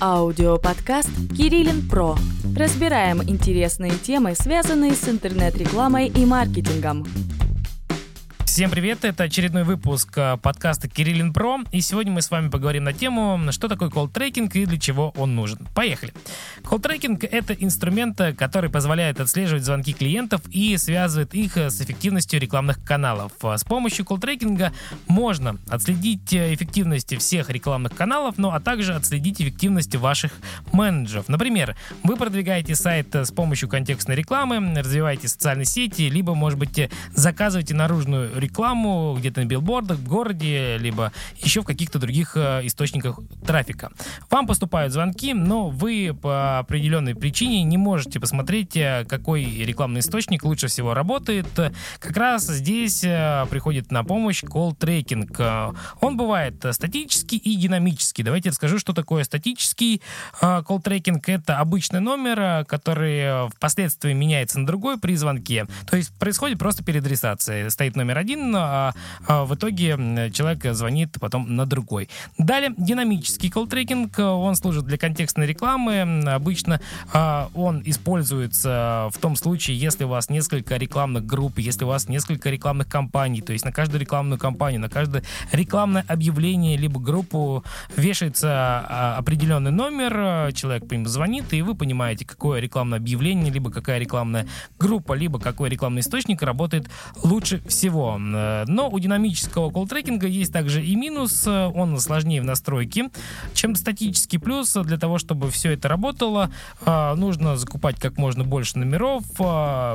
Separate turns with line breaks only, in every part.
Аудиоподкаст «Кириллин Про». Разбираем интересные темы, связанные с интернет-рекламой и маркетингом.
Всем привет, это очередной выпуск э, подкаста Кириллин Про, и сегодня мы с вами поговорим на тему, что такое колл-трекинг и для чего он нужен. Поехали. Колл-трекинг — это инструмент, э, который позволяет отслеживать звонки клиентов и связывает их э, с эффективностью рекламных каналов. С помощью колл-трекинга можно отследить эффективность всех рекламных каналов, ну а также отследить эффективность ваших менеджеров. Например, вы продвигаете сайт с помощью контекстной рекламы, развиваете социальные сети, либо, может быть, заказываете наружную рекламу где-то на билбордах в городе, либо еще в каких-то других э, источниках трафика. Вам поступают звонки, но вы по определенной причине не можете посмотреть, э, какой рекламный источник лучше всего работает. Как раз здесь э, приходит на помощь tracking. Он бывает статический и динамический. Давайте расскажу, что такое статический tracking. Это обычный номер, который впоследствии меняется на другой при звонке. То есть происходит просто переадресация. Стоит номер один, один, а, а в итоге человек звонит потом на другой. Далее, динамический колл-трекинг, он служит для контекстной рекламы. Обычно а, он используется в том случае, если у вас несколько рекламных групп, если у вас несколько рекламных кампаний, то есть на каждую рекламную кампанию, на каждое рекламное объявление либо группу вешается а, определенный номер, человек по нему звонит, и вы понимаете, какое рекламное объявление, либо какая рекламная группа, либо какой рекламный источник работает лучше всего. Э, но у динамического колл-трекинга есть также и минус. Э, он сложнее в настройке, чем статический. Плюс для того, чтобы все это работало, э, нужно закупать как можно больше номеров,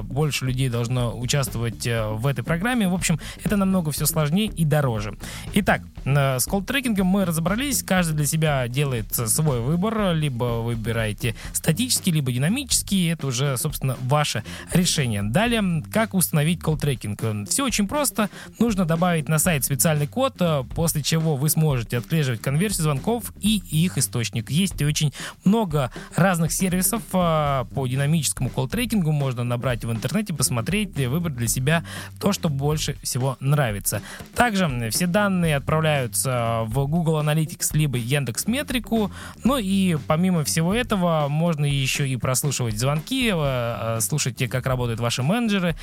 больше людей должно участвовать в этой программе. В общем, это намного все сложнее и дороже. Итак, с колл-трекингом мы разобрались. Каждый для себя делает свой выбор. Либо выбираете статический, либо динамический. Это уже, собственно, ваше решение. Далее, как установить колл-трекинг? Все очень просто просто нужно добавить на сайт специальный код, э, после чего вы сможете отслеживать конверсию звонков и их источник. Есть очень много разных сервисов э, по динамическому колл-трекингу. Можно набрать в интернете, посмотреть, выбрать для себя то, что больше всего нравится. Также все данные отправляются в Google Analytics либо Яндекс Метрику. Ну и помимо всего этого можно еще и прослушивать звонки, э, слушать, как работают ваши менеджеры,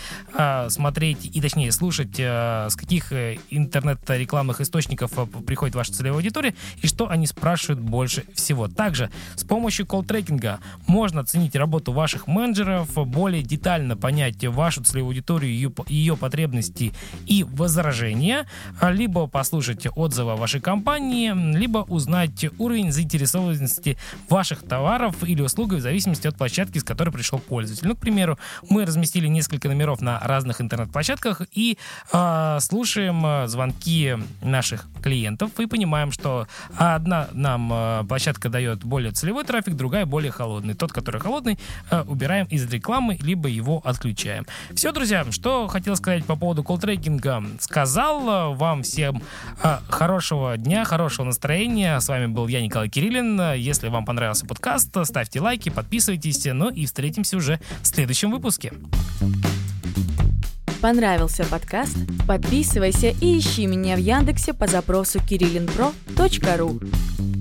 смотреть и точнее слушать Э, с каких э, интернет-рекламных источников э, приходит ваша целевая аудитория и что они спрашивают больше всего. Также с помощью колл-трекинга можно оценить работу ваших менеджеров, более детально понять вашу целевую аудиторию, ее, ее потребности и возражения, либо послушать отзывы о вашей компании, либо узнать уровень заинтересованности ваших товаров или услуг в зависимости от площадки, с которой пришел пользователь. Ну, к примеру, мы разместили несколько номеров на разных интернет-площадках и а, слушаем а, звонки наших клиентов и понимаем, что одна нам а, площадка дает более целевой трафик, другая более холодный. Тот, который холодный, убираем из рекламы, либо его отключаем. Все, друзья, что хотел сказать по поводу колл-трекинга, сказал. Вам всем хорошего дня, хорошего настроения. С вами был я, Николай Кириллин. Если вам понравился подкаст, ставьте лайки, подписывайтесь. Ну и встретимся уже в следующем выпуске.
Понравился подкаст? Подписывайся и ищи меня в Яндексе по запросу kirillinpro.ru